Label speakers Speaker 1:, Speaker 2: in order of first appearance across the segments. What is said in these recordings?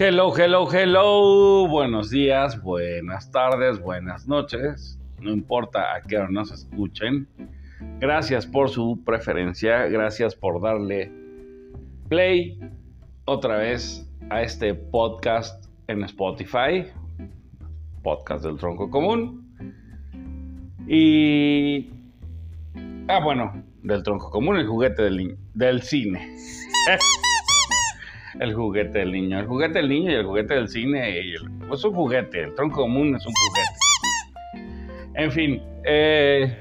Speaker 1: Hello, hello, hello. Buenos días, buenas tardes, buenas noches. No importa a qué hora nos escuchen. Gracias por su preferencia. Gracias por darle play otra vez a este podcast en Spotify. Podcast del tronco común. Y... Ah, bueno, del tronco común, el juguete del, del cine. el juguete del niño. El juguete del niño y el juguete del cine y el, pues un juguete. El tronco común es un juguete. En fin, eh,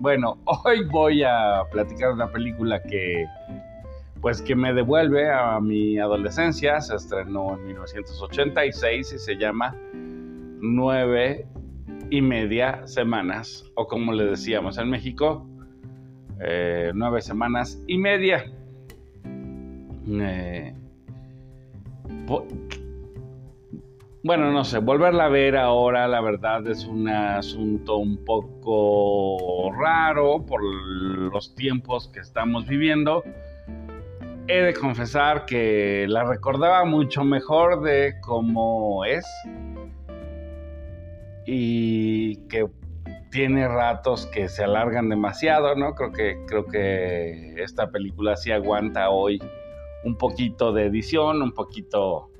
Speaker 1: bueno, hoy voy a platicar una película que pues que me devuelve a mi adolescencia. Se estrenó en 1986 y se llama Nueve y media semanas, o como le decíamos en México, eh, nueve semanas y media. Eh, bueno, no sé, volverla a ver ahora, la verdad es un asunto un poco raro por los tiempos que estamos viviendo. He de confesar que la recordaba mucho mejor de cómo es y que tiene ratos que se alargan demasiado, ¿no? Creo que, creo que esta película sí aguanta hoy un poquito de edición, un poquito,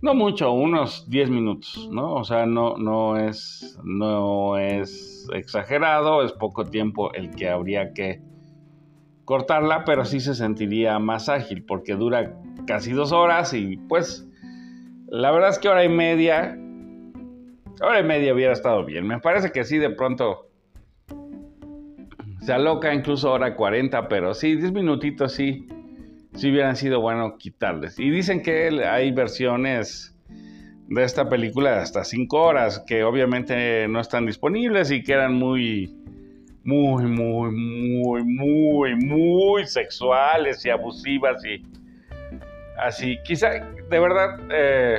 Speaker 1: no mucho, unos 10 minutos, ¿no? O sea, no, no, es, no es exagerado, es poco tiempo el que habría que cortarla, pero sí se sentiría más ágil porque dura casi dos horas y pues la verdad es que hora y media, hora y media hubiera estado bien. Me parece que sí, de pronto se aloca incluso hora 40, pero sí, 10 minutitos sí si hubieran sido bueno quitarles. Y dicen que hay versiones de esta película de hasta 5 horas que obviamente no están disponibles y que eran muy, muy, muy, muy, muy, muy sexuales y abusivas y así. Quizá, de verdad, eh,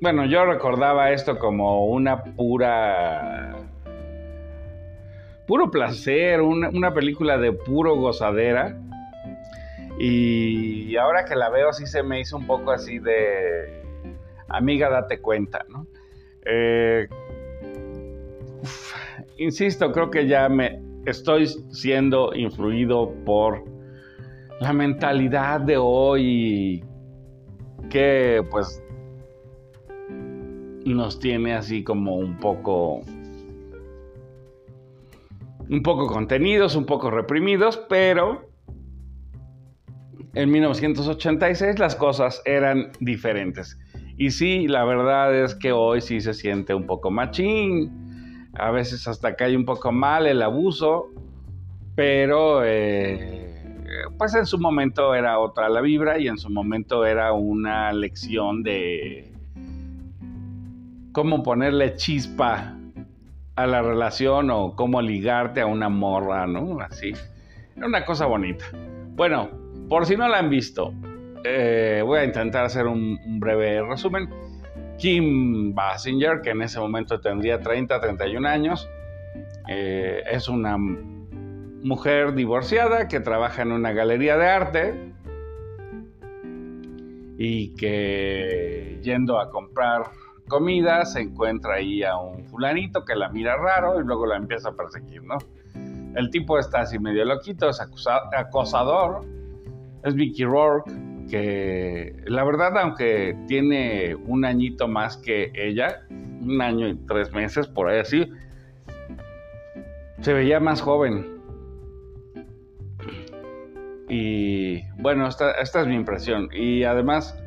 Speaker 1: bueno, yo recordaba esto como una pura puro placer, una, una película de puro gozadera y ahora que la veo sí se me hizo un poco así de, amiga, date cuenta, ¿no? Eh, insisto, creo que ya me estoy siendo influido por la mentalidad de hoy que pues nos tiene así como un poco un poco contenidos, un poco reprimidos, pero en 1986 las cosas eran diferentes. Y sí, la verdad es que hoy sí se siente un poco machín, a veces hasta cae un poco mal el abuso, pero eh, pues en su momento era otra la vibra y en su momento era una lección de cómo ponerle chispa a la relación o cómo ligarte a una morra, ¿no? Así. Era una cosa bonita. Bueno, por si no la han visto, eh, voy a intentar hacer un, breve resumen. Kim Basinger, que en ese momento tendría 30, 31 años, eh, es una mujer divorciada que trabaja en una galería de arte y que yendo a comprar comida se encuentra ahí a un fulanito que la mira raro y luego la empieza a perseguir, ¿no? El tipo está así medio loquito, es acosador es Vicky Rourke, que la verdad, aunque tiene un añito más que ella, un año y tres meses, por ahí así, se veía más joven. Y bueno, esta, es mi impresión. Y además,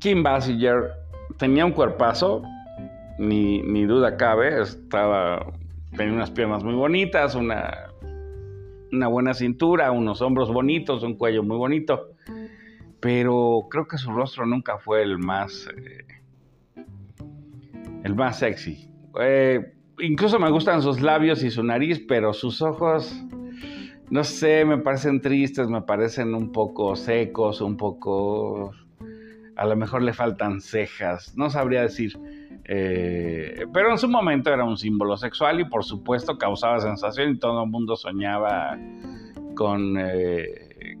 Speaker 1: Kim Basinger tenía un cuerpazo, ni, ni duda cabe, estaba, tenía unas piernas muy bonitas, una una buena cintura, unos hombros bonitos, un cuello muy bonito, pero creo que su rostro nunca fue el más, eh, el más sexy. Eh, incluso me gustan sus labios y su nariz, pero sus ojos, no sé, me parecen tristes, me parecen un poco secos, un poco... A lo mejor le faltan cejas, no sabría decir. Eh, pero en su momento era un símbolo sexual y por supuesto causaba sensación y todo el mundo soñaba con, eh,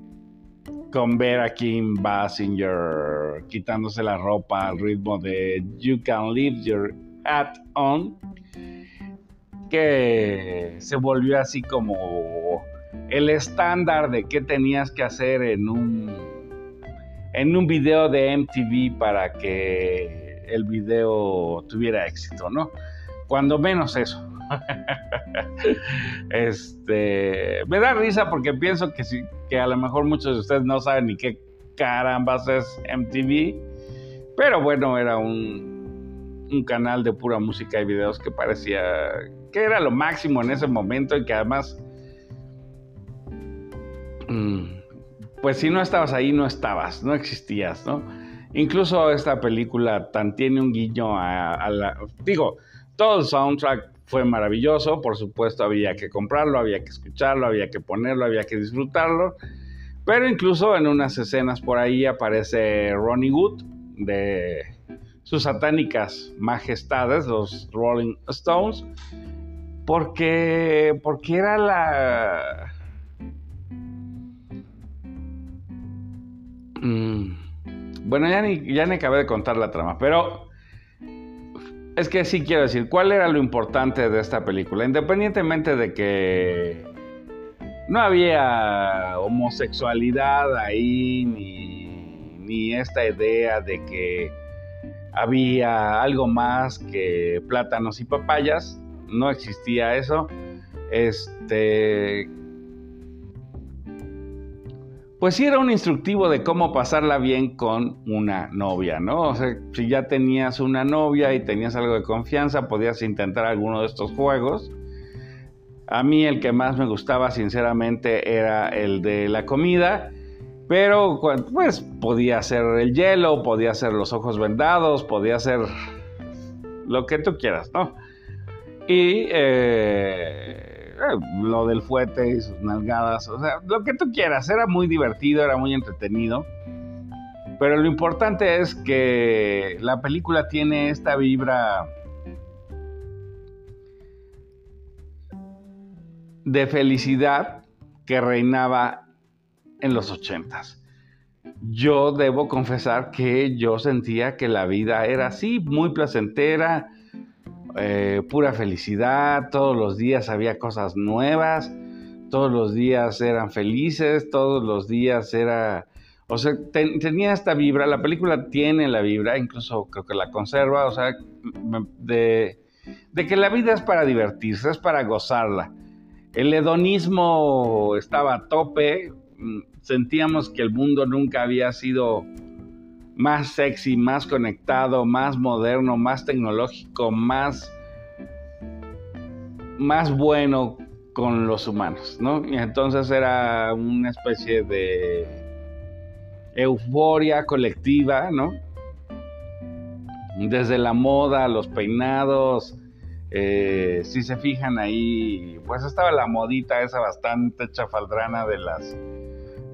Speaker 1: con ver a Kim Basinger quitándose la ropa al ritmo de You Can Leave Your Hat On, que se volvió así como el estándar de qué tenías que hacer en un en un video de MTV para que el video tuviera éxito, ¿no? Cuando menos eso. este, me da risa porque pienso que, sí, que a lo mejor muchos de ustedes no saben ni qué carambas es MTV, pero bueno, era un, un canal de pura música y videos que parecía que era lo máximo en ese momento y que además, mm, pues si no estabas ahí, no estabas, no existías, ¿no? Incluso esta película tan tiene un guiño a, la... Digo, todo el soundtrack fue maravilloso, por supuesto había que comprarlo, había que escucharlo, había que ponerlo, había que disfrutarlo, pero incluso en unas escenas por ahí aparece Ronnie Wood de sus satánicas majestades, los Rolling Stones, porque, porque era la... Mm, bueno, ya ni, ya ni acabé de contar la trama, pero es que sí quiero decir, ¿cuál era lo importante de esta película? Independientemente de que no había homosexualidad ahí, ni, ni esta idea de que había algo más que plátanos y papayas, no existía eso. Este, pues sí era un instructivo de cómo pasarla bien con una novia, ¿no? O sea, si ya tenías una novia y tenías algo de confianza, podías intentar alguno de estos juegos. A mí el que más me gustaba, sinceramente, era el de la comida, pero pues podía ser el hielo, podía ser los ojos vendados, podía ser lo que tú quieras, ¿no? Y eh, eh, lo del fuete y sus nalgadas, o sea, lo que tú quieras, era muy divertido, era muy entretenido. Pero lo importante es que la película tiene esta vibra de felicidad que reinaba en los ochentas. Yo debo confesar que yo sentía que la vida era así, muy placentera, eh, pura felicidad, todos los días había cosas nuevas, todos los días eran felices, todos los días era... O sea, tenía esta vibra, la película tiene la vibra, incluso creo que la conserva, o sea, de, de que la vida es para divertirse, es para gozarla. El hedonismo estaba a tope, mm, sentíamos que el mundo nunca había sido más sexy, más conectado, más moderno, más tecnológico, más, más bueno con los humanos, ¿no? Y entonces era una especie de euforia colectiva, ¿no? Desde la moda, los peinados, eh, si se fijan ahí, pues estaba la modita esa bastante chafaldrana de las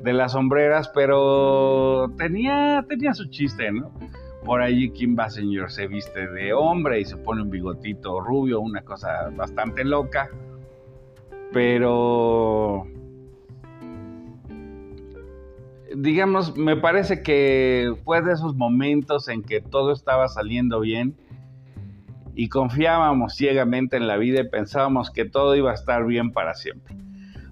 Speaker 1: de las sombreras, pero tenía, tenía su chiste, ¿no? Por allí Kim Basinger se viste de hombre y se pone un bigotito rubio, una cosa bastante loca, pero digamos, me parece que fue de esos momentos en que todo estaba saliendo bien y confiábamos ciegamente en la vida y pensábamos que todo iba a estar bien para siempre.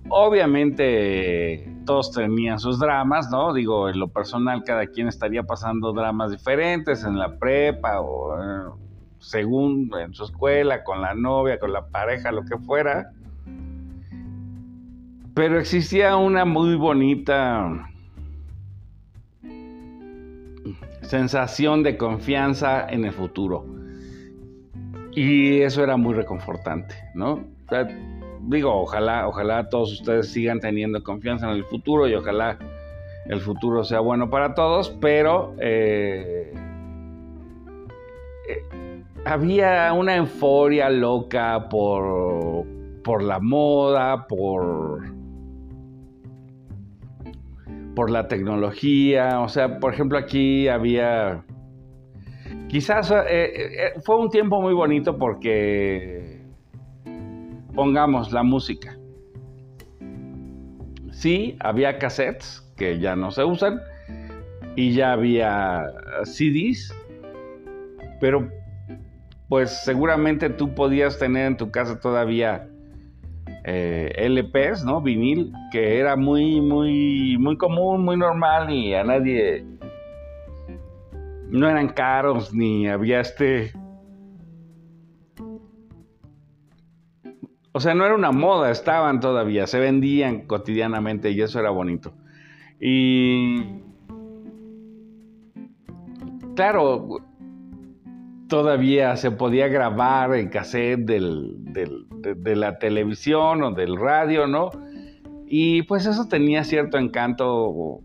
Speaker 1: Obviamente todos tenían sus dramas, ¿no? Digo, en lo personal cada quien estaría pasando dramas diferentes en la prepa o eh, según en su escuela, con la novia, con la pareja, lo que fuera. Pero existía una muy bonita sensación de confianza en el futuro. Y eso era muy reconfortante, ¿no? O sea, digo, ojalá, ojalá todos ustedes sigan teniendo confianza en el futuro y ojalá el futuro sea bueno para todos, pero eh, eh, había una euforia loca por, por la moda, por, por la tecnología, o sea, por ejemplo aquí había... Quizás eh, fue un tiempo muy bonito porque pongamos la música. Sí, había cassettes que ya no se usan y ya había CDs, pero pues seguramente tú podías tener en tu casa todavía eh, LPs, ¿no? Vinil, que era muy, muy, muy común, muy normal y a nadie no eran caros ni había este O sea, no era una moda, estaban todavía, se vendían cotidianamente y eso era bonito. Y claro, todavía se podía grabar el cassette de, la televisión o del radio, ¿no? Y pues eso tenía cierto encanto,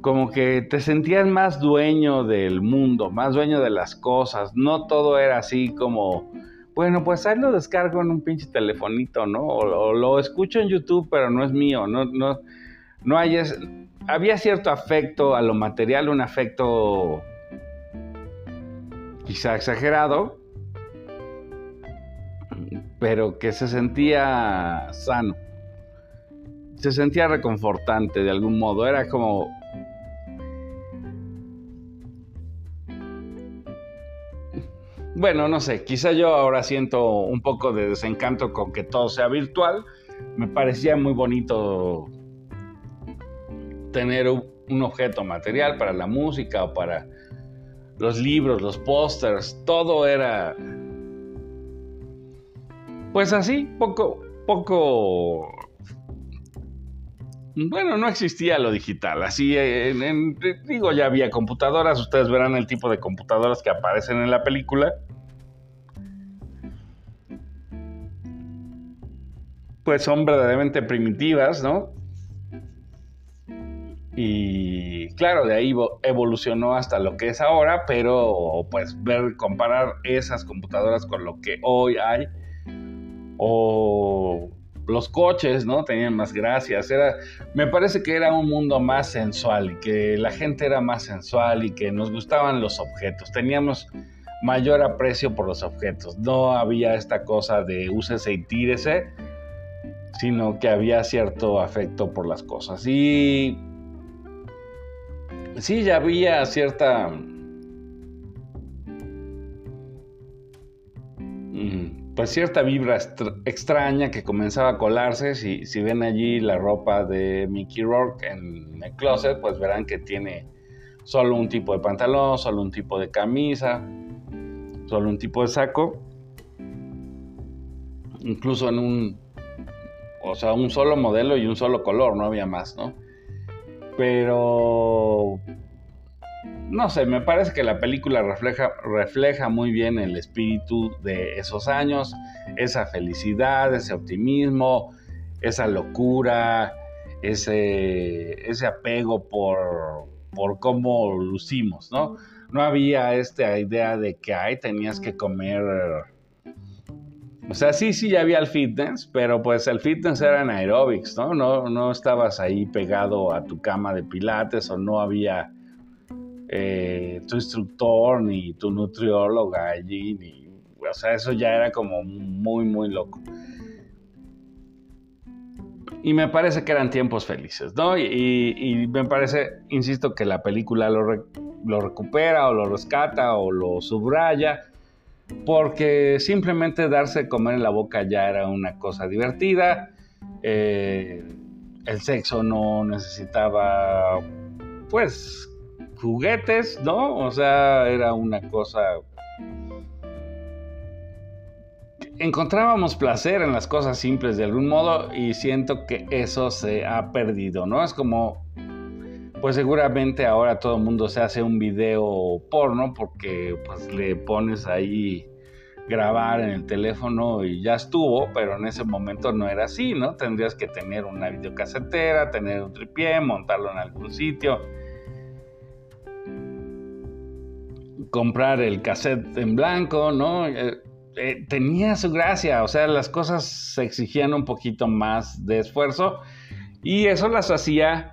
Speaker 1: como que te sentías más dueño del mundo, más dueño de las cosas, no todo era así como bueno, pues ahí lo descargo en un pinche telefonito, ¿no? O, lo escucho en YouTube, pero no es mío, no, no, no hay... había cierto afecto a lo material, un afecto quizá exagerado, pero que se sentía sano. Se sentía reconfortante de algún modo. Era como bueno, no sé, quizá yo ahora siento un poco de desencanto con que todo sea virtual. Me parecía muy bonito tener un objeto material para la música o para los libros, los pósters, todo era pues así, poco poco bueno, no existía lo digital. Así, digo, ya había computadoras. Ustedes verán el tipo de computadoras que aparecen en la película. Pues son verdaderamente primitivas, ¿no? Y claro, de ahí evolucionó hasta lo que es ahora, pero pues ver, comparar esas computadoras con lo que hoy hay, o los coches, ¿no? Tenían más gracias. Era, me parece que era un mundo más sensual y que la gente era más sensual y que nos gustaban los objetos. Teníamos mayor aprecio por los objetos. No había esta cosa de úsese y tírese, sino que había cierto afecto por las cosas. Y sí, ya había cierta pues cierta vibra extraña que comenzaba a colarse. Si, si ven allí la ropa de Mickey Rourke en el closet, pues verán que tiene solo un tipo de pantalón, solo un tipo de camisa, solo un tipo de saco. Incluso en un, o sea, un solo modelo y un solo color, no había más, ¿no? Pero no sé, me parece que la película refleja, refleja muy bien el espíritu de esos años, esa felicidad, ese optimismo, esa locura, ese, ese apego por, por cómo lucimos, ¿no? No había esta idea de que ahí tenías que comer. O sea, sí, sí, ya había el fitness, pero pues el fitness era en aerobics, ¿no? No, no estabas ahí pegado a tu cama de pilates o no había eh, tu instructor ni tu nutrióloga allí, ni, o sea, eso ya era como muy, muy loco. Y me parece que eran tiempos felices, ¿no? Y, me parece, insisto, que la película lo, lo, recupera o lo rescata o lo subraya, porque simplemente darse comer en la boca ya era una cosa divertida. Eh, el sexo no necesitaba, pues, juguetes, ¿no? O sea, era una cosa... Encontrábamos placer en las cosas simples de algún modo y siento que eso se ha perdido, ¿no? Es como, pues seguramente ahora todo el mundo se hace un video porno porque pues le pones ahí grabar en el teléfono y ya estuvo, pero en ese momento no era así, ¿no? Tendrías que tener una videocasetera, tener un tripié, montarlo en algún sitio comprar el cassette en blanco, ¿no? Eh, eh, tenía su gracia, o sea, las cosas se exigían un poquito más de esfuerzo y eso las hacía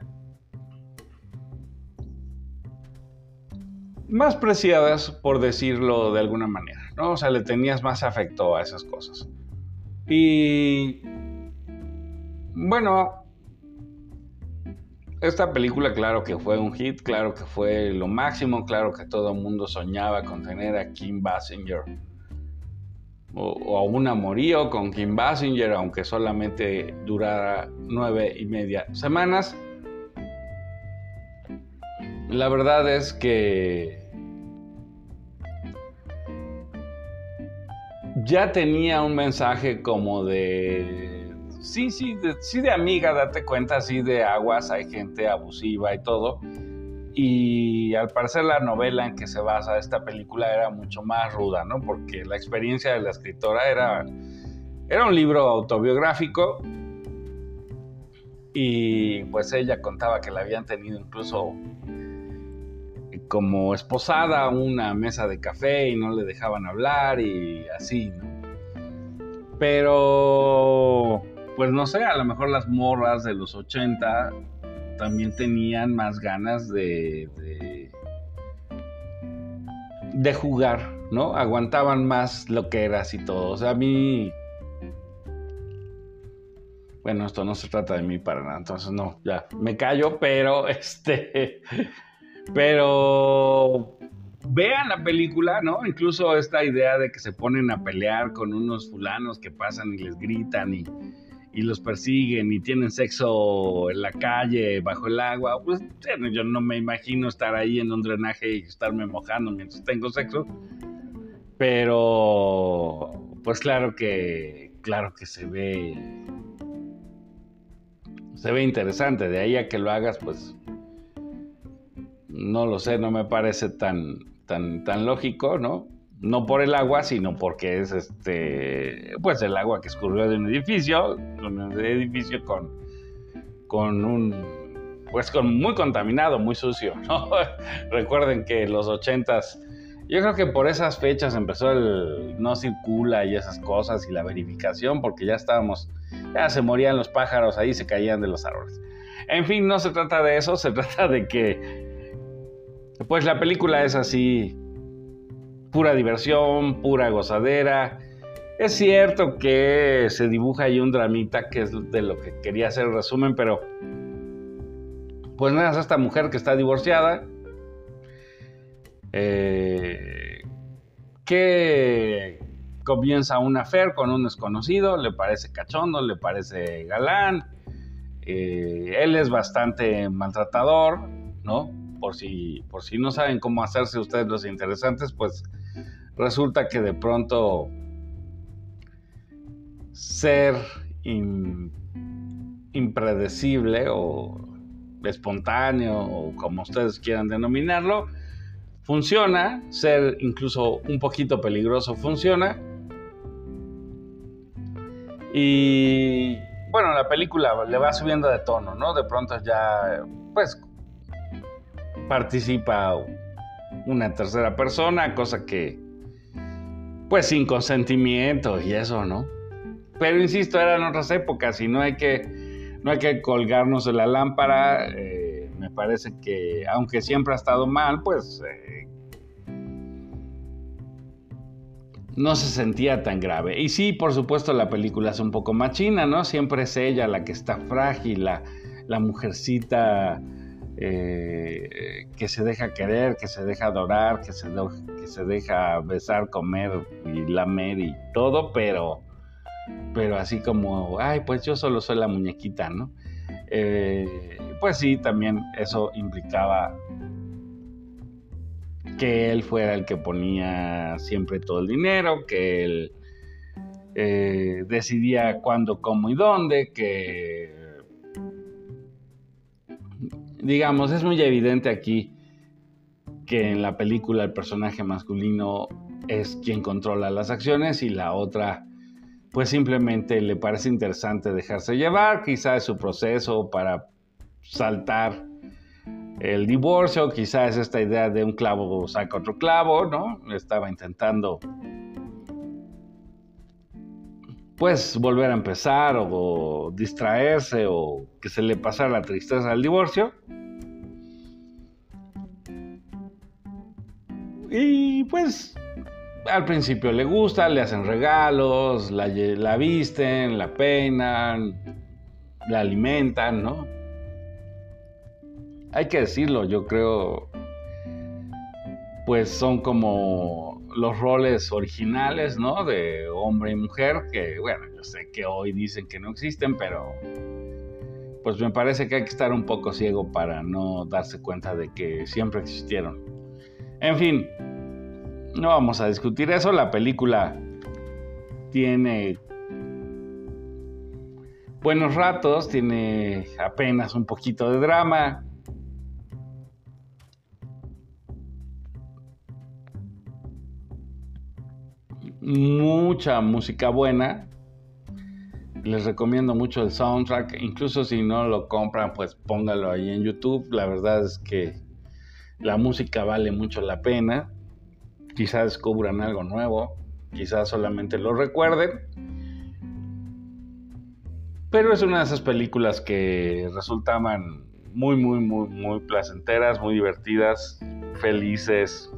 Speaker 1: más preciadas, por decirlo de alguna manera, ¿no? O sea, le tenías más afecto a esas cosas. Y bueno, esta película, claro que fue un hit, claro que fue lo máximo, claro que todo el mundo soñaba con tener a Kim Basinger. O, a un amorío con Kim Basinger, aunque solamente durara nueve y media semanas. La verdad es que ya tenía un mensaje como de sí, sí, de, sí de amiga, date cuenta, sí de aguas, hay gente abusiva y todo. Y al parecer la novela en que se basa esta película era mucho más ruda, ¿no? Porque la experiencia de la escritora era, era un libro autobiográfico y pues ella contaba que la habían tenido incluso como esposada una mesa de café y no le dejaban hablar y así, ¿no? Pero pues no sé, a lo mejor las morras de los 80 también tenían más ganas de, de, jugar, ¿no? Aguantaban más lo que era así todo. O sea, a mí... Bueno, esto no se trata de mí para nada, entonces no, ya, me callo, pero este... Pero vean la película, ¿no? Incluso esta idea de que se ponen a pelear con unos fulanos que pasan y les gritan y, y los persiguen y tienen sexo en la calle, bajo el agua, pues yo no me imagino estar ahí en un drenaje y estarme mojando mientras tengo sexo. Pero, pues claro que, claro que se ve, se ve interesante. De ahí a que lo hagas, pues, no lo sé, no me parece tan, tan, tan lógico, ¿no? no por el agua, sino porque es este, pues el agua que escurrió de un edificio, un edificio con, con un, pues con muy contaminado, muy sucio, Recuerden que los ochentas, yo creo que por esas fechas empezó el no circula y esas cosas y la verificación, porque ya estábamos, ya se morían los pájaros ahí, se caían de los árboles. En fin, no se trata de eso, se trata de que, pues la película es así, pura diversión, pura gozadera. Es cierto que se dibuja ahí un dramita que es de lo que quería hacer el resumen, pero pues nada, es esta mujer que está divorciada, eh, que comienza una affair con un desconocido, le parece cachondo, le parece galán, eh, él es bastante maltratador, ¿no? Por si, por si no saben cómo hacerse ustedes los interesantes, pues resulta que de pronto ser impredecible o espontáneo o como ustedes quieran denominarlo, funciona, ser incluso un poquito peligroso funciona. Y bueno, la película le va subiendo de tono, ¿no? De pronto ya, pues, participa una tercera persona, cosa que pues sin consentimiento y eso, ¿no? Pero insisto, eran otras épocas y no hay que, no hay que colgarnos de la lámpara. Eh, me parece que, aunque siempre ha estado mal, pues eh, no se sentía tan grave. Y sí, por supuesto, la película es un poco machina, ¿no? Siempre es ella la que está frágil, la, la mujercita eh, que se deja querer, que se deja adorar, que se, que se deja besar, comer y lamer y todo, pero, pero así como, ay, pues yo solo soy la muñequita, ¿no? Eh, pues sí, también eso implicaba que él fuera el que ponía siempre todo el dinero, que él eh, decidía cuándo, cómo y dónde, que digamos, es muy evidente aquí que en la película el personaje masculino es quien controla las acciones y la otra pues simplemente le parece interesante dejarse llevar, quizá es su proceso para saltar el divorcio, quizá es esta idea de un clavo saca otro clavo, ¿no? Estaba intentando pues volver a empezar o, distraerse o que se le pasara la tristeza del divorcio. Y pues al principio le gusta, le hacen regalos, la, la visten, la peinan, la alimentan, ¿no? hay que decirlo, yo creo, pues son como los roles originales, ¿no? De hombre y mujer, que bueno, yo sé que hoy dicen que no existen, pero pues me parece que hay que estar un poco ciego para no darse cuenta de que siempre existieron. En fin, no vamos a discutir eso, la película tiene buenos ratos, tiene apenas un poquito de drama. Mucha música buena. Les recomiendo mucho el soundtrack. Incluso si no lo compran, pues póngalo ahí en YouTube. La verdad es que la música vale mucho la pena. Quizás descubran algo nuevo. Quizás solamente lo recuerden pero es una de esas películas que resultaban muy, muy, muy, muy placenteras, muy divertidas, felices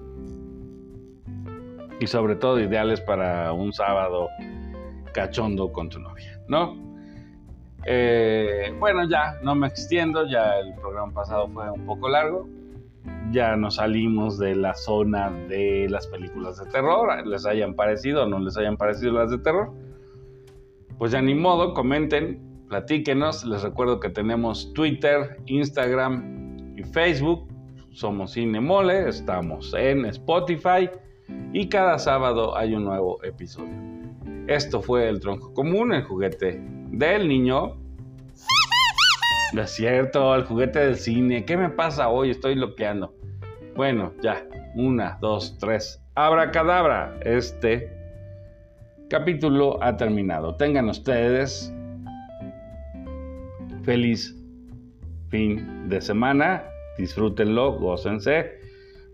Speaker 1: y sobre todo ideales para un sábado cachondo con tu novia, ¿no? Eh, bueno, ya no me extiendo, ya el programa pasado fue un poco largo, ya nos salimos de la zona de las películas de terror, les hayan parecido o no les hayan parecido las de terror pues ya ni modo, comenten, platíquenos. Les recuerdo que tenemos Twitter, Instagram y Facebook. Somos Cinemole, estamos en Spotify y cada sábado hay un nuevo episodio. Esto fue el tronco común, el juguete del niño. No es cierto, el juguete del cine. ¿Qué me pasa hoy? Estoy bloqueando. Bueno, ya. Una, dos, tres. Abracadabra. Este capítulo ha terminado. Tengan ustedes feliz fin de semana. Disfrútenlo, gócense.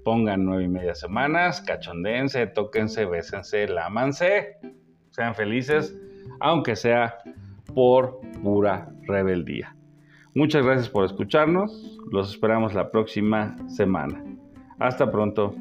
Speaker 1: Pongan nueve y media semanas, cachondense, tóquense, bésense, lámanse. Sean felices, aunque sea por pura rebeldía. Muchas gracias por escucharnos. Los esperamos la próxima semana. Hasta pronto.